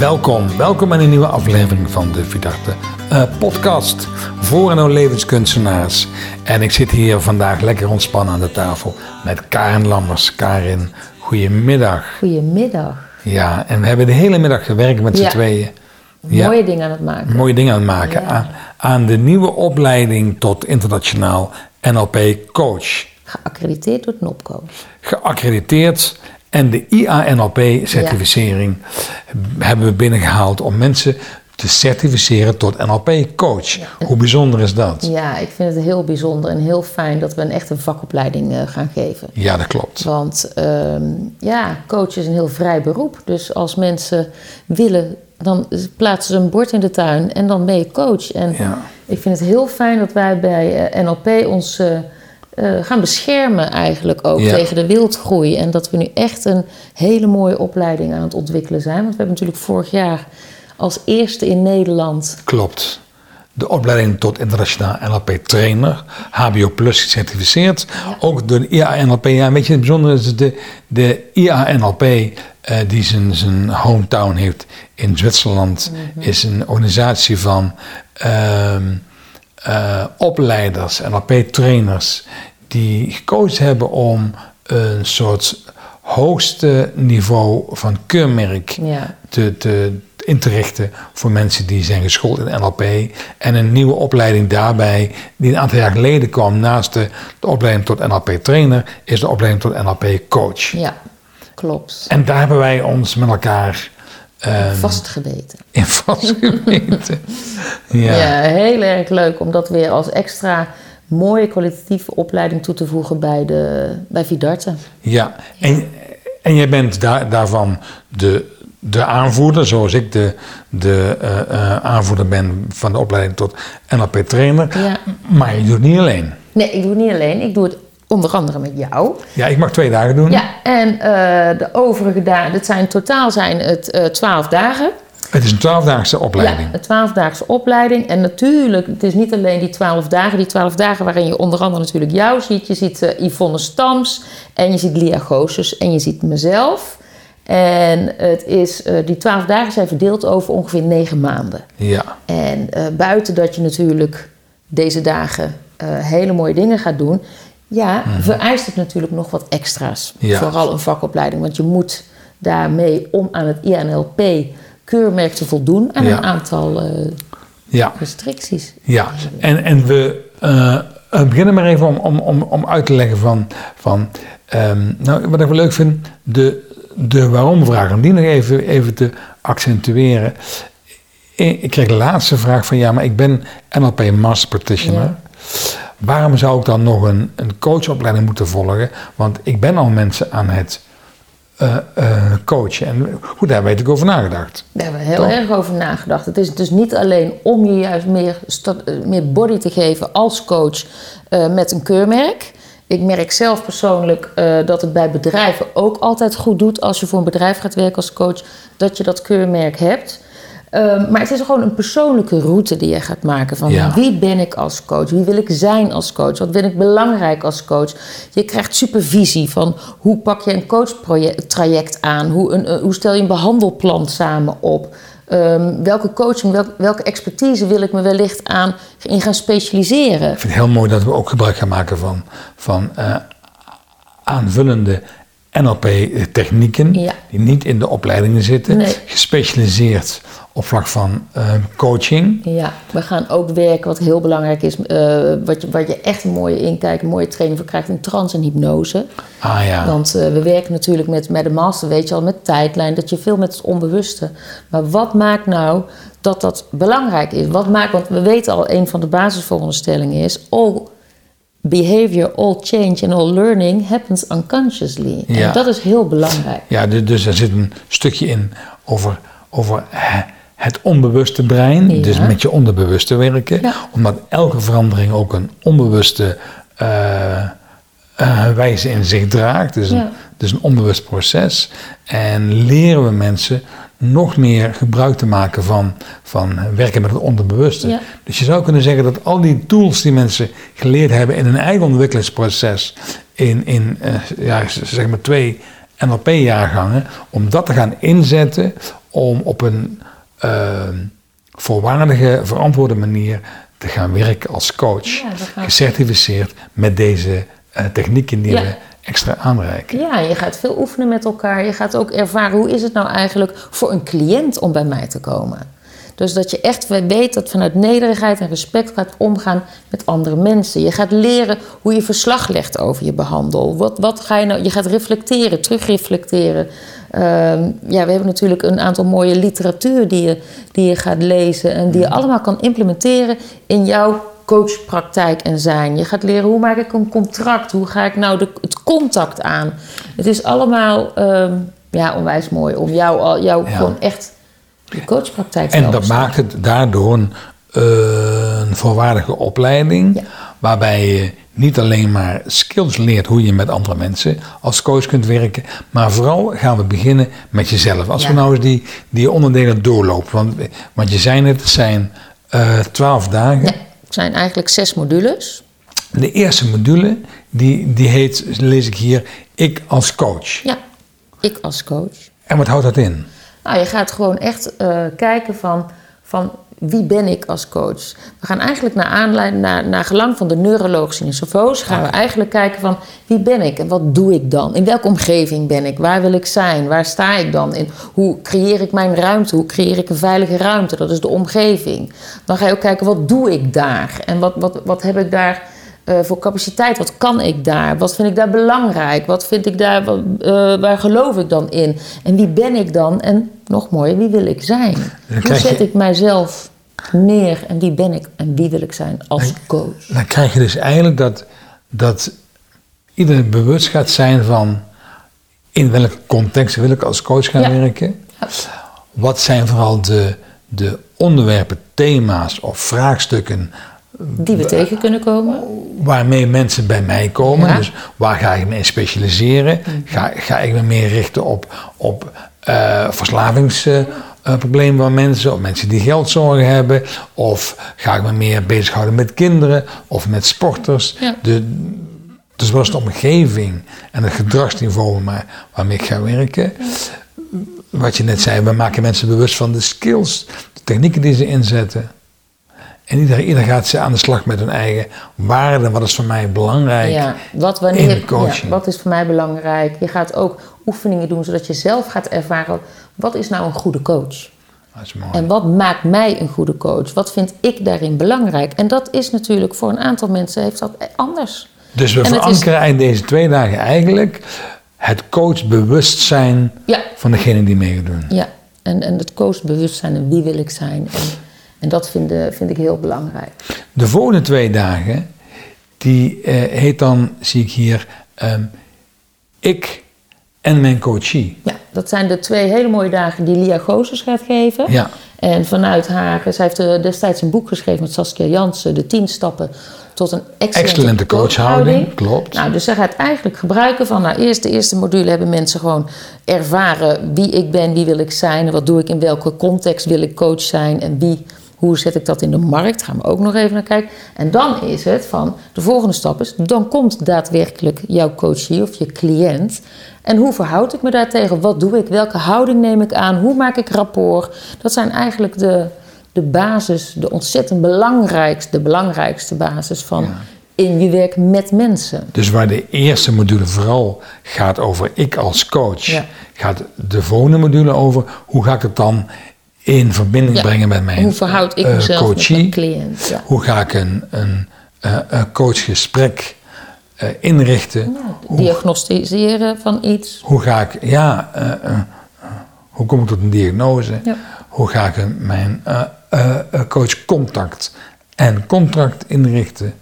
Welkom, welkom in een nieuwe aflevering van de Vidarte uh, podcast voor en door levenskunstenaars. En ik zit hier vandaag lekker ontspannen aan de tafel met Karin Lammers. Karin, goedemiddag. Goedemiddag. Ja, en we hebben de hele middag gewerkt met z'n tweeën. Ja. Mooie dingen aan het maken. Mooie dingen aan het maken. Aan, aan de nieuwe opleiding tot internationaal NLP coach. Geaccrediteerd door NOPCO. Geaccrediteerd en de IANLP-certificering hebben we binnengehaald om mensen te certificeren tot NLP-coach. Hoe bijzonder is dat? Ja, ik vind het heel bijzonder en heel fijn dat we een echte vakopleiding uh, gaan geven. Ja, dat klopt. Want uh, ja, coach is een heel vrij beroep. Dus als mensen willen, dan plaatsen ze een bord in de tuin en dan ben je coach. En ja. ik vind het heel fijn dat wij bij uh, NLP ons uh, gaan beschermen eigenlijk ook tegen de wildgroei. En dat we nu echt een hele mooie opleiding aan het ontwikkelen zijn. Want we hebben natuurlijk vorig jaar als eerste in Nederland. Klopt. De opleiding tot internationaal NLP trainer, HBO Plus gecertificeerd. Ook door de IANLP. Ja, weet je, het bijzondere is de, de IANLP, uh, eh, die zijn, zijn hometown heeft in Zwitserland, mhm. is een organisatie van uh, uh, opleiders, NLP-trainers, die gekozen hebben om een soort hoogste niveau van keurmerk ja. te, te, in te richten voor mensen die zijn geschoold in NLP. En een nieuwe opleiding daarbij, die een aantal jaar geleden kwam naast de, de opleiding tot NLP trainer, is de opleiding tot NLP coach. Ja, klopt. En daar hebben wij ons met elkaar. Um, vastgebeten. In vastgebeten. ja. ja, heel erg leuk om dat weer als extra mooie kwalitatieve opleiding toe te voegen bij, de, bij Vidarte. Ja, en, en jij bent daar, daarvan de, de aanvoerder, zoals ik de, de uh, uh, aanvoerder ben van de opleiding tot NLP-trainer. Ja. Maar je doet het niet alleen. Nee, ik doe het niet alleen. Ik doe het onder andere met jou. Ja, ik mag twee dagen doen. Ja, en uh, de overige dagen, het zijn, totaal zijn het twaalf dagen. Het is een twaalfdaagse opleiding. Ja, een twaalfdaagse opleiding. En natuurlijk, het is niet alleen die twaalf dagen. Die twaalf dagen waarin je onder andere natuurlijk jou ziet. Je ziet uh, Yvonne Stams en je ziet Lia Goossens en je ziet mezelf. En het is, uh, die twaalf dagen zijn verdeeld over ongeveer negen maanden. Ja. En uh, buiten dat je natuurlijk deze dagen hele mooie dingen gaat doen... ja, mm -hmm. vereist het natuurlijk nog wat extra's. Ja. Vooral een vakopleiding, want je moet daarmee om aan het INLP keurmerk te voldoen aan een aantal uh, ja. restricties. Ja, en, en we uh, beginnen maar even om, om, om, om uit te leggen van, van um, nou, wat ik wel leuk vind, de, de waarom-vraag, om die nog even, even te accentueren. Ik kreeg de laatste vraag van, ja, maar ik ben NLP Master Practitioner. Ja. Waarom zou ik dan nog een, een coachopleiding moeten volgen? Want ik ben al mensen aan het uh, uh, coachen. En goed, daar weet ik over nagedacht. Daar hebben we heel erg over nagedacht. Het is dus niet alleen om je juist meer, eh, meer body te geven als coach uh, met een keurmerk. Ik merk zelf persoonlijk dat het bij bedrijven ook altijd goed doet als je voor een bedrijf gaat werken als coach, dat je dat keurmerk hebt. Um, maar het is gewoon een persoonlijke route die je gaat maken. Van ja. wie ben ik als coach? Wie wil ik zijn als coach? Wat vind ik belangrijk als coach? Je krijgt supervisie van hoe pak je een coachtraject aan? Hoe, een, uh, hoe stel je een behandelplan samen op? Um, welke coaching, welke, welke expertise wil ik me wellicht aan in gaan specialiseren? Ik vind het heel mooi dat we ook gebruik gaan maken van, van uh, aanvullende NLP-technieken ja. die niet in de opleidingen zitten, nee. gespecialiseerd op vlak van uh, coaching. Ja, we gaan ook werken, wat heel belangrijk is, uh, wat, je, wat je echt een mooie inkijk, een mooie training voor krijgt in trance en hypnose. Ah ja. Want uh, we werken natuurlijk met, met de master, weet je al, met tijdlijn, dat je veel met het onbewuste. Maar wat maakt nou dat dat belangrijk is? Wat maakt, want we weten al, een van de basisveronderstellingen is, all behavior, all change and all learning happens unconsciously. Ja. En dat is heel belangrijk. Ja, dus, dus er zit een stukje in over, over het onbewuste brein, ja. dus met je onderbewuste werken, ja. omdat elke verandering ook een onbewuste uh, uh, wijze in zich draagt. Dus, ja. een, dus een onbewust proces. En leren we mensen nog meer gebruik te maken van, van werken met het onderbewuste. Dus je zou kunnen zeggen dat al die tools die mensen geleerd hebben in hun eigen ontwikkelingsproces, in, in uh, ja, zeg maar twee NLP-jaargangen, om dat te gaan inzetten om op een uh, volwaardige, verantwoorde manier te gaan werken als coach. Ja, Gecertificeerd met deze eh, technieken die Ja. we extra aanreiken. Ja, je gaat veel oefenen met elkaar. Je gaat ook ervaren hoe is het nou eigenlijk voor een cliënt om bij mij te komen. Dus dat je echt weet dat vanuit nederigheid en respect gaat omgaan met andere mensen. Je gaat leren hoe je verslag legt over je behandel. Wat, wat ga je nou? Je gaat reflecteren, terugreflecteren. Ehm, ja, we hebben natuurlijk een aantal mooie literatuur die je, die je gaat lezen en die je allemaal kan implementeren in jouw coachpraktijk en zijn. Je gaat leren hoe maak ik een contract, hoe ga ik nou de, het contact aan. Het is allemaal ehm, ja, onwijs mooi om jou, al- jou Ja. gewoon echt je coachpraktijk En dat maakt het daardoor een, eh, een volwaardige opleiding. Ja. Waarbij je niet alleen maar skills leert hoe je met andere mensen als coach kunt werken. Maar vooral gaan we beginnen met jezelf. Als we nou eens die, die onderdelen doorlopen. Want, want je zei net, het zijn eh, twaalf dagen. Ja, het zijn eigenlijk zes modules. De eerste module, die, die heet, lees ik hier, ik als coach. Ja, ik als coach. En wat houdt dat in? Nou, je gaat gewoon echt eh, kijken van, van wie ben ik als coach. We gaan eigenlijk naar aanleiding, naar, naar gelang van de neurologische niveaus, gaan we eigenlijk kijken van wie ben ik en wat doe ik dan? In welke omgeving ben ik? Waar wil ik zijn? Waar sta ik dan in? Hoe creëer ik mijn ruimte? Hoe creëer ik een veilige ruimte? Dat is de omgeving. Dan ga je ook kijken wat doe ik daar? En wat, wat, wat heb ik daar eh, voor capaciteit? Wat kan ik daar? Wat vind ik daar belangrijk? Wat vind ik daar, wat, eh, waar geloof ik dan in? En wie ben ik dan? En nog mooier, wie wil ik zijn? Hoe je- zet ik mijzelf neer en wie ben ik en wie wil ik zijn als coach? Dan krijg je dus eigenlijk dat, dat iedereen bewust gaat zijn van in welke context wil ik als coach gaan Ja. werken. Wat zijn vooral de, de onderwerpen, thema's of vraagstukken Die we tegen kunnen komen. waarmee mensen bij mij komen. Ja. Dus waar ga ik me in specialiseren? Ga, ga ik me meer richten op, op eh, verslavingsproblemen van mensen, of mensen die geldzorgen hebben, of ga ik me meer bezighouden met kinderen of met sporters? Ja. De, dus wat is de omgeving en het gedragsniveau waarmee ik ga werken? Wat je net zei, we maken mensen bewust van de skills, de technieken die ze inzetten. En ieder, ieder gaat ze aan de slag met hun eigen waarden. Wat is voor mij belangrijk? Ja, wat, in wanneer, de coaching. ja, wat is voor mij belangrijk? Je gaat ook oefeningen doen zodat je zelf gaat ervaren... wat is nou een goede coach? Dat is mooi. En wat maakt mij een goede coach? Wat vind ik daarin belangrijk? En dat is natuurlijk voor een aantal mensen heeft dat anders. dus we en het is- verankeren in deze twee dagen eigenlijk het coachbewustzijn Ja, van degene die mee doen. ja. En, en het coachbewustzijn en wie wil ik zijn. En, en dat vind, vind ik heel belangrijk. De volgende twee dagen, die eh, heet dan, zie ik hier, ehm, ik en mijn coachie. Ja, dat zijn de twee hele mooie dagen die Lia Gozes gaat geven. Ja. En vanuit haar, zij heeft eh, destijds een boek geschreven met Saskia Jansen, De 10 stappen tot een excellente, Excellente coachhouding, klopt. Nou, dus zij gaat eigenlijk gebruiken van, nou eerst de eerste module hebben mensen gewoon ervaren wie ik ben, wie wil ik zijn, wat doe ik in welke context wil ik coach zijn en wie, hoe zet ik dat in de markt, gaan we ook nog even naar kijken. En dan is het van, de volgende stap is, dan komt daadwerkelijk jouw coachie of je cliënt. En hoe verhoud ik me daartegen? Wat doe ik? Welke houding neem ik aan? Hoe maak ik rapport? Dat zijn eigenlijk de, de basis, de ontzettend belangrijkste, de belangrijkste basis van in je werk met mensen. Dus waar de eerste module vooral gaat over ik als coach, Ja. gaat de volgende module over hoe ga ik het dan in verbinding Ja. brengen met mijn Hoe verhoud ik eh, mezelf met coachie? mijn cliënt? Ja. Hoe ga ik een, een, eh, een coachgesprek eh, inrichten? Diagnosticeren van iets. Hoe ga ik, ja, hoe kom ik tot een diagnose? Ja. Hoe ga ik mijn eh, coachcontact en contract inrichten?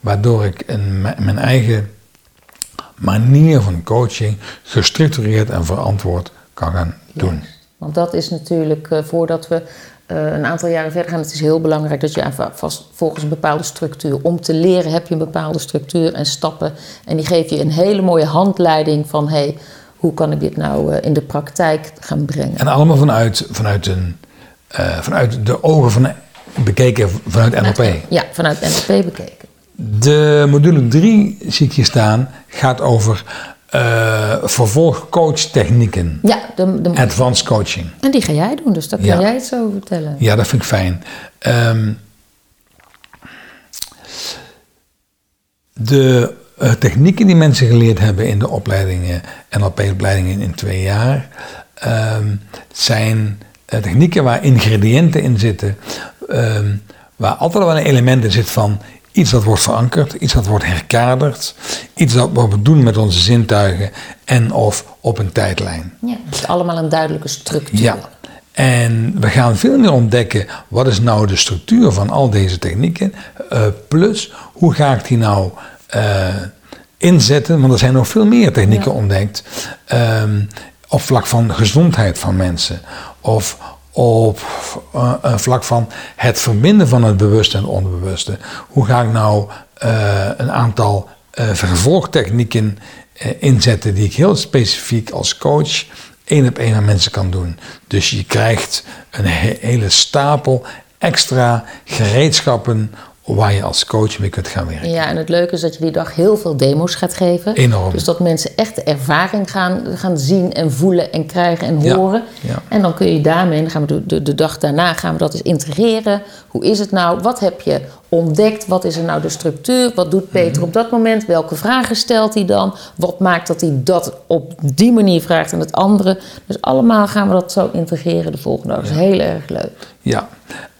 Waardoor ik een, mijn eigen manier van coaching gestructureerd en verantwoord kan gaan doen. Want dat is natuurlijk, eh, voordat we eh, een aantal jaren verder gaan, het is heel belangrijk dat je even vast volgens een bepaalde structuur. Om te leren heb je een bepaalde structuur en stappen. En die geef je een hele mooie handleiding van hey, hoe kan ik dit nou eh, in de praktijk gaan brengen. En allemaal vanuit, vanuit, een, vanuit de ogen van bekeken vanuit NLP. Ja, vanuit NLP bekeken. De module 3, zie ik hier staan, gaat over uh, vervolgcoachtechnieken. Ja, de, de, Advanced coaching. En die ga jij doen, dus daar kan jij iets over vertellen. Ja, dat vind ik fijn. Um, de uh, technieken die mensen geleerd hebben in de opleidingen, NLP-opleidingen in twee jaar, um, zijn uh, technieken waar ingrediënten in zitten, um, waar altijd wel een element in zit van iets dat wordt verankerd, iets dat wordt herkaderd, iets dat we doen met onze zintuigen en of op een tijdlijn. Ja, is allemaal een duidelijke structuur. Ja. En we gaan veel meer ontdekken wat is nou de structuur van al deze technieken. Uh, plus, hoe ga ik die nou uh, inzetten? Want er zijn nog veel meer technieken ja. ontdekt. Um, op vlak van gezondheid van mensen. Of op uh, vlak van het verbinden van het bewuste en het onbewuste. Hoe ga ik nou uh, een aantal vervolgtechnieken inzetten die ik heel specifiek als coach één op één aan mensen kan doen. Dus je krijgt een he hele stapel extra gereedschappen waar je als coach mee kunt gaan werken. Ja, en het leuke is dat je die dag heel veel demo's gaat geven. Enorm. Dus dat mensen echt de ervaring gaan, gaan zien en voelen en krijgen en horen. Ja, ja. En dan kun je daarmee, dan gaan we de, de, de, dag daarna gaan we dat eens integreren. Hoe is het nou? Wat heb je ontdekt? Wat is er nou de structuur? Wat doet Peter Mhm. op dat moment? Welke vragen stelt hij dan? Wat maakt dat hij dat op die manier vraagt en het andere? Dus allemaal gaan we dat zo integreren de volgende dag. Dat is heel erg leuk. Ja.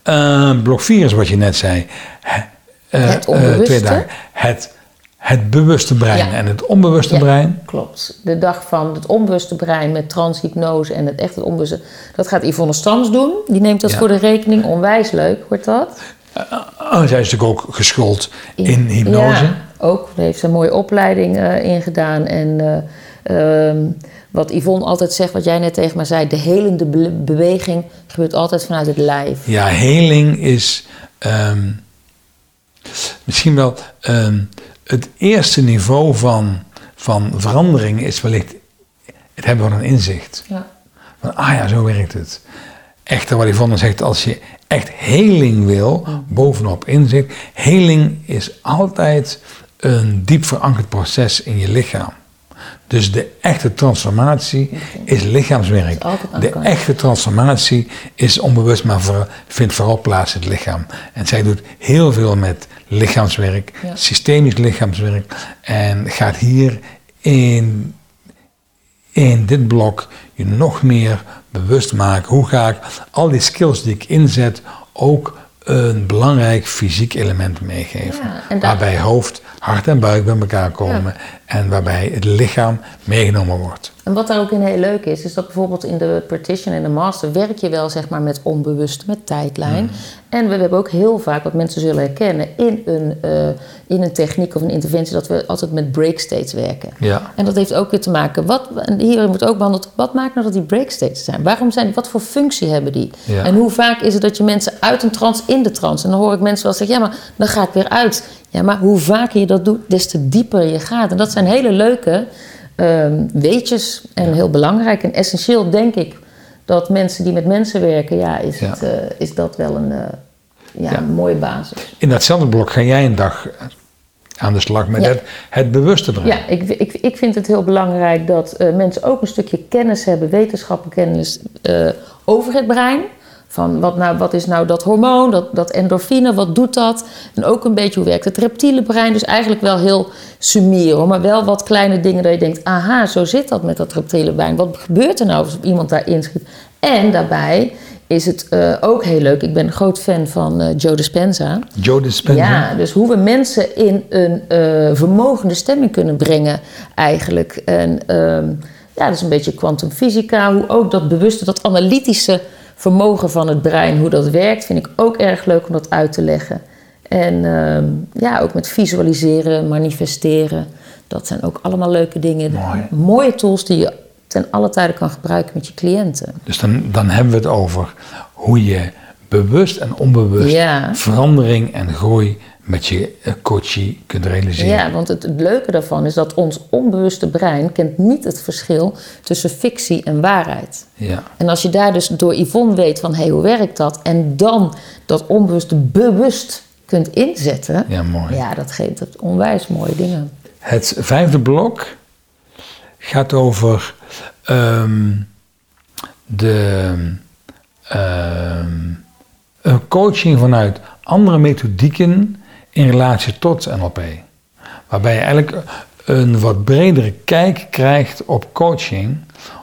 Uh, blok 4 is wat je net zei. Uh, het onbewuste. twee dagen. Het, het bewuste brein Ja. en het onbewuste Ja. brein. Klopt. De dag van het onbewuste brein met transhypnose en het echte onbewuste. Dat gaat Yvonne Stams doen. Die neemt dat Ja. voor de rekening. Onwijs leuk wordt dat. Uh, zij is natuurlijk ook geschoold in hypnose. Ja, ook. Daar heeft ze een mooie opleiding in gedaan. En um, wat Yvonne altijd zegt, wat jij net tegen mij zei... de helende be beweging gebeurt altijd vanuit het lijf. Ja, heling is um, misschien wel um, het eerste niveau van, van verandering... is wellicht het hebben van een inzicht. Ja. Van, ah ja, zo werkt het. Echter, wat Yvonne zegt, als je echt heling wil, bovenop inzicht... heling is altijd een diep verankerd proces in je lichaam. Dus de echte transformatie is lichaamswerk. Is de echte transformatie is onbewust, maar voor, vindt vooral plaats in het lichaam. En zij doet heel veel met lichaamswerk, Ja. systemisch lichaamswerk. En gaat hier in, in dit blok je nog meer bewust maken. Hoe ga ik al die skills die ik inzet ook een belangrijk fysiek element meegeven. Ja, en daar- waarbij hoofd, hart en buik bij elkaar komen. En waarbij het lichaam meegenomen wordt. En wat daar ook in heel leuk is, is dat bijvoorbeeld in de partition en de master werk je wel zeg maar met onbewust, met tijdlijn. Mm. En we hebben ook heel vaak, wat mensen zullen herkennen, in een, eh, in een techniek of een interventie, dat we altijd met break states werken. Ja. En dat heeft ook weer te maken, wat, en hier wordt ook behandeld, wat maakt nou dat die break states zijn? Waarom zijn wat voor functie hebben die? Ja. En hoe vaak is het dat je mensen uit een trance in de trance, en dan hoor ik mensen wel zeggen, ja maar dan ga ik weer uit. Ja, maar hoe vaker je dat doet, des te dieper je gaat. En dat zijn hele leuke ehm, weetjes en heel belangrijk en essentieel denk ik dat mensen die met mensen werken, ja, is, Ja. Het, eh, is dat wel een, eh, ja, Ja. een mooie basis. In datzelfde blok ga jij een dag aan de slag met het, het bewuste brein. Ja, ik, ik, ik vind het heel belangrijk dat eh, mensen ook een stukje kennis hebben, wetenschappelijke kennis eh, over het brein. Van wat, nou, wat is nou dat hormoon, dat, dat endorfine, wat doet dat? En ook een beetje hoe werkt het reptiele brein. Dus eigenlijk wel heel sumier, hoor, maar wel wat kleine dingen dat je denkt... aha, zo zit dat met dat reptiele brein. Wat gebeurt er nou als iemand daarin schiet? En daarbij is het eh, ook heel leuk. Ik ben een groot fan van eh, Joe Dispenza. Joe Dispenza. Ja, dus hoe we mensen in een eh, vermogende stemming kunnen brengen eigenlijk. En ehm, ja, dat is een beetje kwantumfysica. Hoe ook dat bewuste, dat analytische vermogen van het brein, hoe dat werkt, vind ik ook erg leuk om dat uit te leggen. En ehm, ja, ook met visualiseren, manifesteren. Dat zijn ook allemaal leuke dingen. Mooi. Mooie tools die je ten alle tijde kan gebruiken met je cliënten. Dus dan, dan hebben we het over hoe je bewust en onbewust Ja. verandering en groei met je eh, coachie kunt realiseren. Ja, want het, het leuke daarvan is dat ons onbewuste brein kent niet het verschil tussen fictie en waarheid. Ja. En als je daar dus door Yvonne weet van hé, hey, hoe werkt dat? En dan dat onbewuste bewust kunt inzetten. Ja, mooi. Ja, dat geeft het onwijs mooie dingen. Het vijfde blok gaat over ehm, de ehm, een coaching vanuit andere methodieken in relatie tot NLP. Waarbij je eigenlijk een wat bredere kijk krijgt op coaching,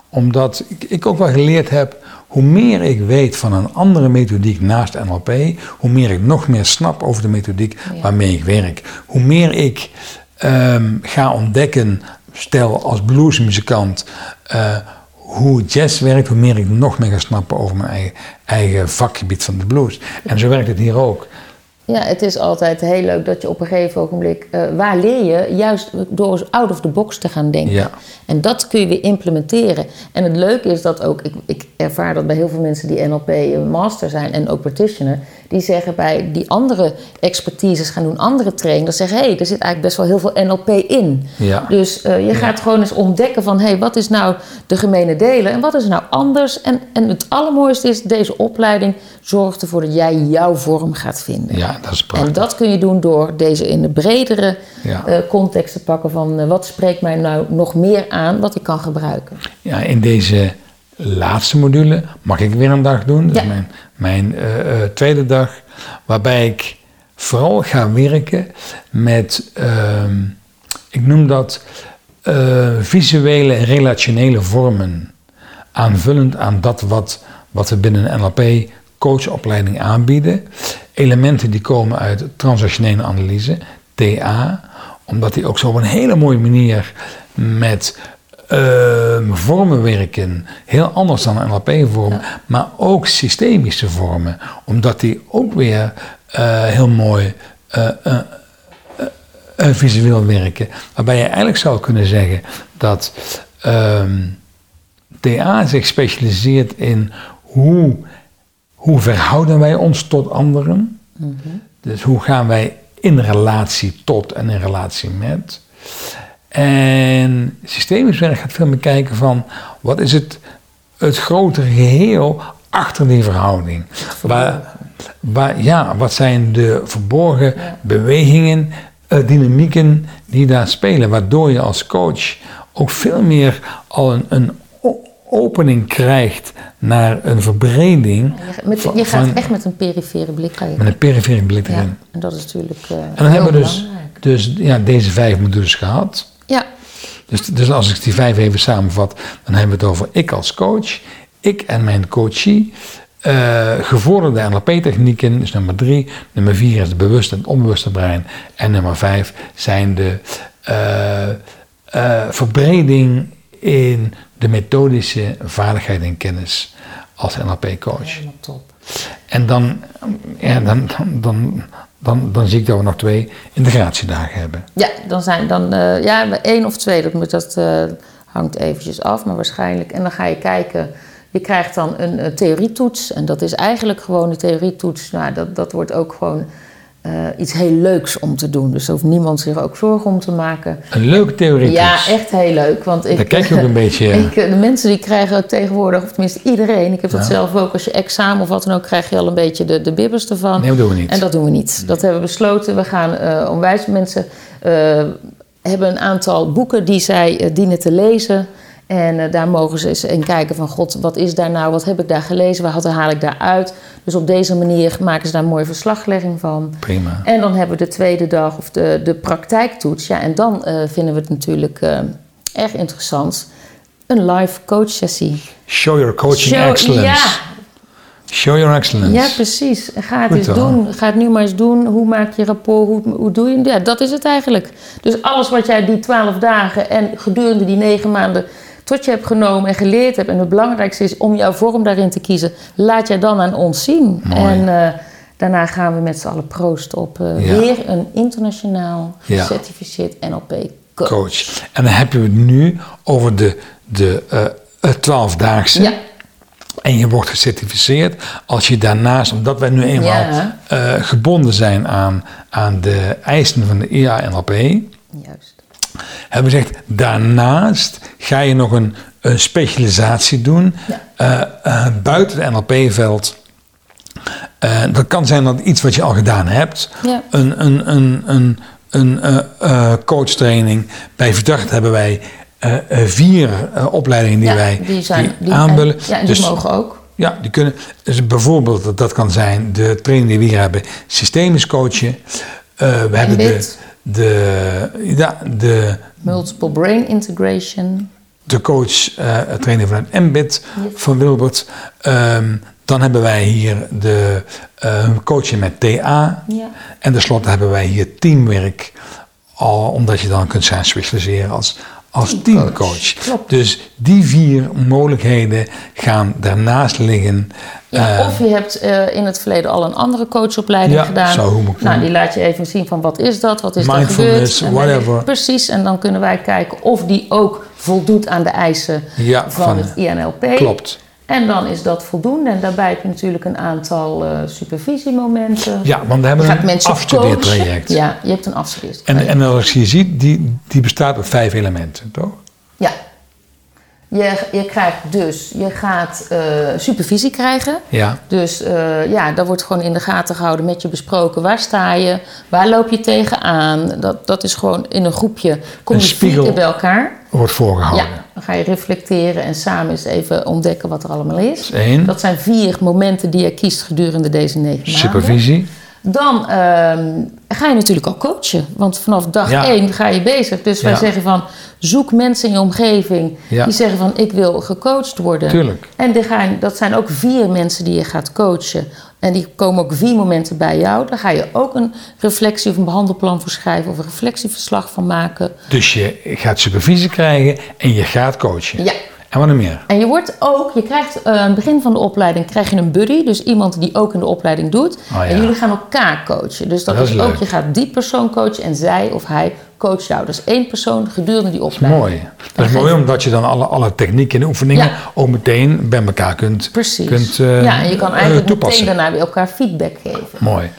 omdat ik, ook wel geleerd heb hoe meer ik weet van een andere methodiek naast NLP, hoe meer ik nog meer snap over de methodiek waarmee ik werk. Hoe meer ik ehm, ga ontdekken, stel als bluesmuzikant, uh, hoe jazz werkt, hoe meer ik nog meer ga snappen over mijn eigen, eigen vakgebied van de blues. En zo werkt het hier ook. Ja, het is altijd heel leuk dat je op een gegeven ogenblik... Uh, waar leer je? Juist door out of the box te gaan denken. Ja. En dat kun je weer implementeren. En het leuke is dat ook... Ik, ik ervaar dat bij heel veel mensen die NLP master zijn... en ook practitioner... die zeggen bij die andere expertises gaan doen... andere training, dat zeggen... hé, hey, er zit eigenlijk best wel heel veel NLP in. Ja. Dus uh, je gaat gewoon eens ontdekken van... hé, hey, wat is nou de gemene delen... en wat is nou anders? En, en het allermooiste is, deze opleiding zorgt ervoor... dat jij jouw vorm gaat vinden. Ja dat is prachtig. En dat kun je doen door deze in de bredere ja. uh, context te pakken van uh, wat spreekt mij nou nog meer aan wat ik kan gebruiken. Ja, in deze laatste module mag ik weer een dag doen. Dat ja. is mijn, mijn uh, tweede dag, waarbij ik vooral ga werken met, ehm, ik noem dat visuele en relationele vormen. Aanvullend aan dat wat, wat we binnen NLP coachopleiding aanbieden elementen die komen uit transactionele analyse, TA, omdat die ook zo op een hele mooie manier met uh, vormen werken, heel anders dan een NLP-vorm, maar ook systemische vormen, omdat die ook weer uh, heel mooi uh, visueel werken. Waarbij je eigenlijk zou kunnen zeggen dat ehm, TA zich specialiseert in hoe hoe verhouden wij ons tot anderen? Mhm. Dus hoe gaan wij in relatie tot en in relatie met? En systemisch werk gaat veel meer kijken van wat is het, het grotere geheel achter die verhouding. Waar, waar, ja, wat zijn de verborgen bewegingen, uh, dynamieken die daar spelen, waardoor je als coach ook veel meer al een, een opening krijgt naar een verbreding. je, je gaat echt met een perifere blik. met een perifere blik erin. Ja, en dat is natuurlijk. Uh, en dan hebben we dus, dus ja, deze vijf modules gehad. Dus, dus als ik die vijf even samenvat, dan hebben we het over ik als coach, ik en mijn coachie. Uh, gevorderde NLP-technieken is nummer drie. Nummer vier is het bewuste en het onbewuste brein. En nummer vijf zijn de uh, verbreding in de methodische vaardigheid en kennis als NLP-coach. top. En dan, ja, dan, dan, dan, dan, zie ik dat we nog twee integratiedagen hebben. Ja, dan zijn dan uh, ja, één of twee, dat, moet, dat uh, hangt eventjes af, maar waarschijnlijk. En dan ga je kijken, je krijgt dan een uh, theorietoets. En dat is eigenlijk gewoon de theorietoets. Nou, dat, dat wordt ook gewoon uh, iets heel leuks om te doen. Dus daar hoeft niemand zich ook zorgen om te maken. Een leuke theorie. Ja, echt heel leuk. Want ik, Daar kijk je ook een beetje... Ik, de mensen die krijgen tegenwoordig, of tenminste iedereen... ik heb dat zelf ook, als je examen of wat dan ook... krijg je al een beetje de, de bibbers ervan. Nee, dat doen we niet. En dat doen we niet. Dat hebben we besloten. We gaan uh, onwijs mensen... Uh, hebben een aantal boeken die zij dienen te lezen... En uh, daar mogen ze eens in kijken van... God, wat is daar nou? Wat heb ik daar gelezen? Wat haal ik daar uit? Dus op deze manier maken ze daar een mooie verslaglegging van. Prima. En dan hebben we de tweede dag of de, de praktijktoets. Ja, en dan uh, vinden we het natuurlijk uh, erg interessant. Een live coach sessie. Show your coaching Show, excellence. Ja. Show your excellence. Ja, precies. Ga het eens doen. Ga het nu maar eens doen. Hoe maak je rapport? Hoe, hoe doe je het? Ja, dat is het eigenlijk. Dus alles wat jij die twaalf dagen en gedurende die negen maanden tot je hebt genomen en geleerd hebt. En het belangrijkste is om jouw vorm daarin te kiezen. Laat jij dan aan ons zien. En uh, daarna gaan we met z'n allen proosten op uh, weer een internationaal gecertificeerd NLP coach. coach. En dan heb je het nu over de, de uh, twaalfdaagse. Ja. En je wordt gecertificeerd als je daarnaast, omdat wij nu eenmaal ja. gebonden zijn aan, aan de eisen van de IA-NLP. Juist hebben gezegd, daarnaast ga je nog een, een specialisatie doen ja. uh, uh, buiten het NLP-veld. Uh, dat kan zijn dat iets wat je al gedaan hebt. Ja. Een, een, een, een, een coachtraining. Bij Verdacht hebben wij eh, eh, vier eh, opleidingen die Ja, wij die zijn, die die, aanvullen. en- ja, en Dus- die mogen ook. Ja, die kunnen. Dus bijvoorbeeld, dat- kan zijn de training die we hier hebben, systemisch coachen. Eh, we hebben de. De, ja, de, Multiple brain integration. de coach eh training van het MBIT van Wilbert. Ehm, dan hebben wij hier de eh coaching met TA. Ja. En tenslotte hebben wij hier teamwerk. Al, omdat je dan kunt gaan specialiseren als, als Teamcoach. Klopt. Dus die vier mogelijkheden gaan daarnaast liggen. Ja, Eh, of je hebt eh, in het verleden al een andere coachopleiding Ja, gedaan. zo moet ik nou, die laat je even zien van wat is dat, wat is Mindfulness, gebeurd. En dan- whatever. Precies, en dan kunnen wij kijken of die ook voldoet aan de eisen Ja, van, van- het INLP. Klopt. En dan is dat voldoende. En daarbij heb je natuurlijk een aantal eh, supervisiemomenten. Ja, want we hebben een afstudeertraject. Ja, je hebt een afstudeertraject. En, en als je ziet, die, die bestaat uit vijf elementen, toch? Ja. Je, je krijgt dus, je gaat eh, supervisie krijgen. Ja. Dus eh, ja, daar wordt gewoon in de gaten gehouden, met je besproken. Waar sta je? Waar loop je tegenaan? Dat, dat is gewoon in een groepje. Kom Een je spiegel. bij elkaar. Wordt voorgehouden. Ja, dan ga je reflecteren en samen eens even ontdekken wat er allemaal is. Dat is. Dat zijn vier momenten die je kiest gedurende deze negen maanden. Supervisie. Dan ga je natuurlijk al coachen. Want vanaf dag Ja. één ga je bezig. Dus wij Ja. zeggen van, zoek mensen in je omgeving... Ja. die zeggen van, ik wil gecoacht worden. Tuurlijk. En die gaan, dat zijn ook vier mensen die je gaat coachen. En die komen ook vier momenten bij jou. Daar ga je ook een reflectie of een behandelplan voor schrijven... of een reflectieverslag van maken. Dus je gaat supervisie krijgen en je gaat coachen. Ja. En wat nog meer? En je wordt ook, je krijgt aan het begin van de opleiding krijg je een buddy, dus iemand die ook in de opleiding doet. Oh ja. En jullie gaan elkaar coachen. Dus dat, Dat is, is ook, je gaat die persoon coachen en zij of hij coacht jou. Dus één persoon gedurende die opleiding. Mooi. Dat is mooi omdat je dan alle, alle technieken en oefeningen Ja. ook meteen bij elkaar kunt, Precies. kunt eh, ja, en je kan eh, eigenlijk meteen daarna weer elkaar feedback geven. Mooi.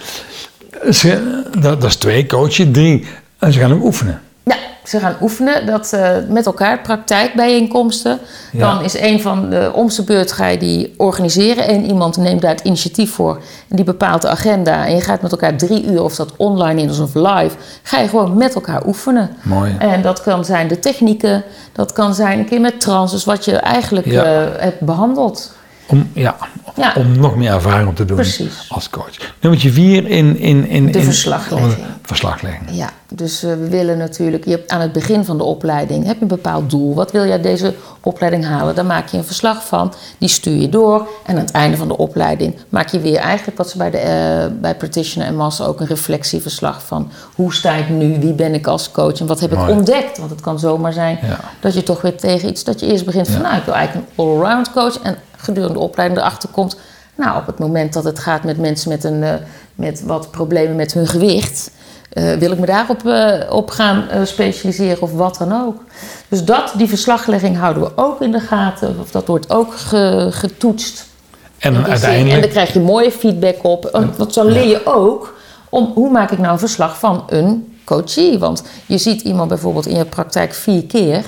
Ze- Dat, dat is twee, coachen. Drie, en ze gaan ook oefenen. Ja, ze gaan oefenen dat, eh, met elkaar, praktijkbijeenkomsten. Ja. Dan is een van de om beurt ga je die organiseren. En iemand neemt daar het initiatief voor. En die bepaalt de agenda. En je gaat met elkaar drie uur, of dat online is of live, ga je gewoon met elkaar oefenen. Mooi. En dat kan zijn de technieken, dat kan zijn een keer met trans, dus wat je eigenlijk Ja. eh, hebt behandeld. Om, ja, Ja. om nog meer ervaring op te doen Precies. als coach. Nummertje vier in... in, in De in- verslaglegging. verslaglegging. Ja, dus eh, we willen natuurlijk, je hebt aan het begin van de opleiding heb je een bepaald doel. Wat wil uit deze opleiding halen? Daar maak je een verslag van, die stuur je door. En aan het einde van de opleiding maak je weer eigenlijk wat ze bij, de, eh, bij Practitioner en Master ook een reflectieverslag van hoe sta ik nu, wie ben ik als coach en wat heb ik ontdekt? Want het kan zomaar zijn Ja. dat je toch weer tegen iets, dat je eerst begint van Ja. nou ik wil eigenlijk een all-around coach en gedurende de opleiding erachter komt. Nou, op het moment dat het gaat met mensen met, een, eh, met wat problemen met hun gewicht, eh, wil ik me daarop eh, op gaan specialiseren of wat dan ook. Dus dat, die verslaglegging houden we ook in de gaten. Of dat wordt ook ge- getoetst. En zin. uiteindelijk... En daar krijg je mooie feedback op. En- Want zo leer je ook om hoe maak ik nou een verslag van een coachie. Want je ziet iemand bijvoorbeeld in je praktijk vier keer.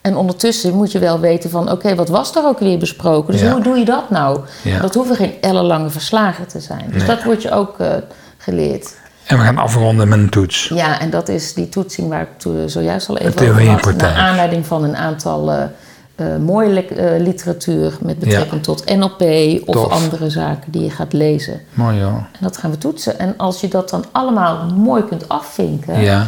En ondertussen moet je wel weten van... oké, wat was er ook weer besproken? Dus Ja. hoe doe je dat nou? Ja. Dat hoeven geen ellenlange verslagen te zijn. Dus Nee. dat wordt je ook eh, geleerd. En we gaan afronden met een toets. Ja, en dat is die toetsing waar ik to- zojuist al even over had. Naar aanleiding van een aantal eh, eh, mooie eh, literatuur met betrekking tot NLP of Tof. andere zaken die je gaat lezen. Mooi joh. En dat gaan we toetsen. En als je dat dan allemaal mooi kunt afvinken, ja.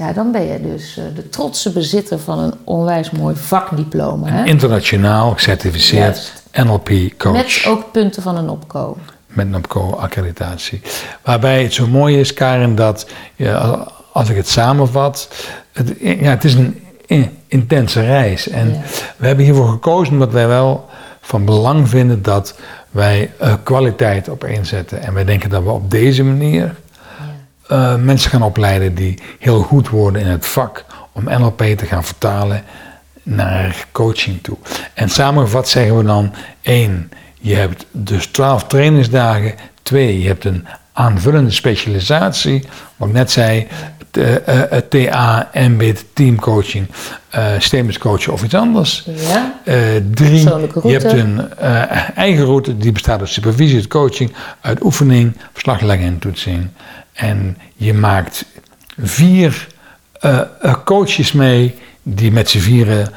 Ja. dan ben je dus eh, de trotse bezitter van een onwijs mooi vakdiploma. Hè? Internationaal gecertificeerd NLP-coach. Met ook punten van een opkomen. met een accreditatie. Waarbij het zo mooi is, Karen, dat ja, als ik het samenvat, het, ja, het is een in- intense reis. En Ja. we hebben hiervoor gekozen omdat wij wel van belang vinden dat wij eh, kwaliteit op inzetten. En wij denken dat we op deze manier eh, mensen gaan opleiden die heel goed worden in het vak om NLP te gaan vertalen naar coaching toe. En samengevat zeggen we dan één, je hebt dus 12 trainingsdagen. Twee, je hebt een aanvullende specialisatie. Wat ik net zei, t- eh, eh, TA, MBIT, teamcoaching, systemisch coachen of iets anders. Ja, drie, je hebt een eigen route die bestaat uit supervisie, uit coaching, uit oefening, verslaglegging en toetsing. En je maakt vier eh, eh, coaches mee die met z'n vieren,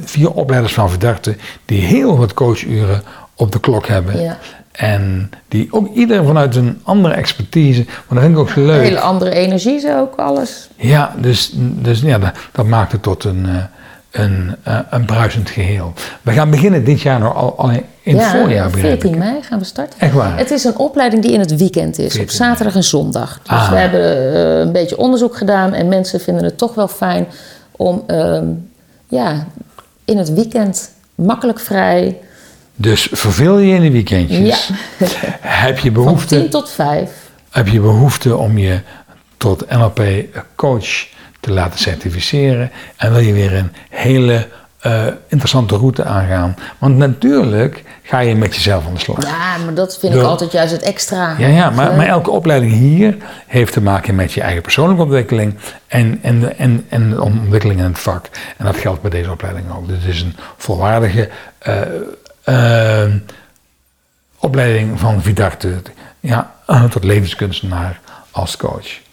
vier opleiders van verdachten, die heel wat coachuren op de klok hebben. Ja. En die ook ieder vanuit een andere expertise, maar dat vind ik ook leuk. Een hele andere energie zo ook alles. Ja, dus, dus ja, dat, dat maakt het tot een, eh, een, eh, een bruisend geheel. We gaan beginnen dit jaar nog al, al in het ja, voorjaar. begrijp 14 ik. mei gaan we starten. Echt waar? Het is een opleiding die in het weekend is, 14 op zaterdag en zondag. Dus Ah. we hebben eh, een beetje onderzoek gedaan en mensen vinden het toch wel fijn om ehm, ja, in het weekend makkelijk vrij. Dus verveel je in de weekendjes. Ja. Heb je Van behoefte 10 tot 5. heb je behoefte om je tot NLP coach te laten certificeren en wil je weer een hele eh, interessante route aangaan. Want natuurlijk ga je met jezelf aan de slag. Ja, maar dat vind ik altijd juist het extra. Ja, ja maar, maar elke opleiding hier heeft te maken met je eigen persoonlijke ontwikkeling en, en, de- en, en de ontwikkeling in het vak. En dat geldt bij deze opleiding ook. Dus het is een volwaardige eh, eh, opleiding van Vidarte ja, tot levenskunstenaar als coach.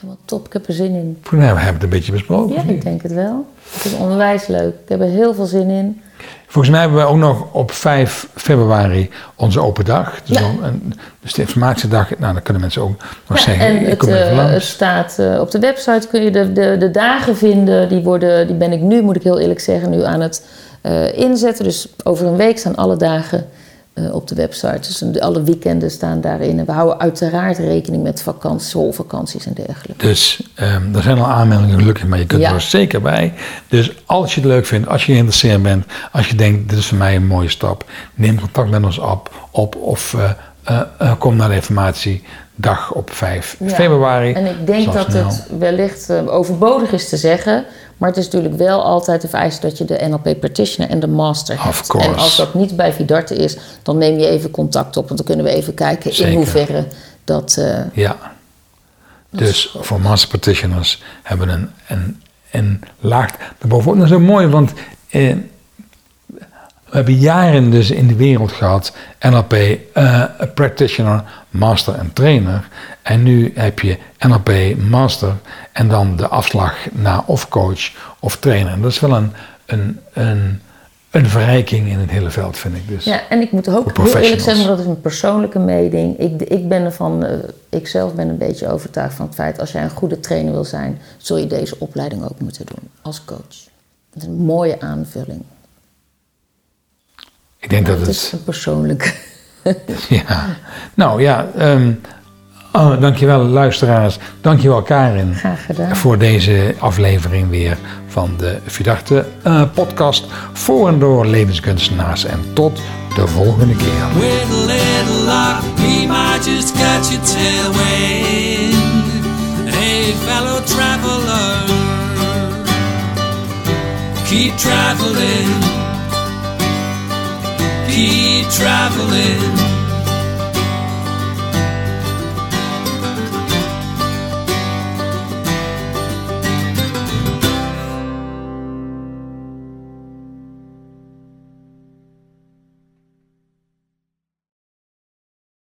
Helemaal top. Ik heb er zin in. Volgens mij hebben we het een beetje besproken. Ja, ik denk het wel. Het is onwijs leuk. Ik heb er heel veel zin in. Volgens mij hebben we ook nog op 5 februari onze open dag. Dus, Ja. een, dus de informatiedag. Nou, dan kunnen mensen ook nog Ja, zeggen, en ik het, kom even eh, het staat eh, op de website, kun je de, de, de dagen vinden. Die, worden, die ben ik nu, moet ik heel eerlijk zeggen, nu aan het eh, inzetten. Dus over een week staan alle dagen eh, op de website. Dus alle weekenden staan daarin. En we houden uiteraard rekening met vakanties, schoolvakanties en dergelijke. Dus ehm, er zijn al aanmeldingen gelukkig, maar je kunt Ja. er zeker bij. Dus als je het leuk vindt, als je geïnteresseerd bent, als je denkt, dit is voor mij een mooie stap, neem contact met ons op, op of eh, eh, kom naar de informatiedag op 5 Ja. februari. En ik denk dat snel. het wellicht overbodig is te zeggen. Maar het is natuurlijk wel altijd de vereiste dat je de NLP Practitioner en de Master Of hebt. course. En als dat niet bij Vidarte is, dan neem je even contact op. Want dan kunnen we even kijken Zeker. in hoeverre dat... eh, Ja. Dus voor master practitioners hebben een, een, een laag daarbovenop. Dat is ook mooi, want eh, we hebben jaren dus in de wereld gehad NLP eh, practitioner, master en trainer. En nu heb je NLP master en dan de afslag naar of coach of trainer. En dat is wel een, een, een, een verrijking in het hele veld, vind ik. Dus. Ja, en ik moet ook heel eerlijk zeggen, maar dat is een persoonlijke mening. Ik, ik ben ervan, eh, ik zelf ben een beetje overtuigd van het feit, als jij een goede trainer wil zijn, zul je deze opleiding ook moeten doen als coach. Het is een mooie aanvulling. Ik denk dat het het... is een persoonlijke. Ja, nou ja, ehm oh, dankjewel luisteraars. Dankjewel Karin Graag gedaan. voor deze aflevering weer van de Vidarte eh, podcast voor en door levenskunstenaars. En tot de volgende keer. With a little luck, we might just catch a tailwind. Hey, fellow traveler, keep traveling, keep traveling.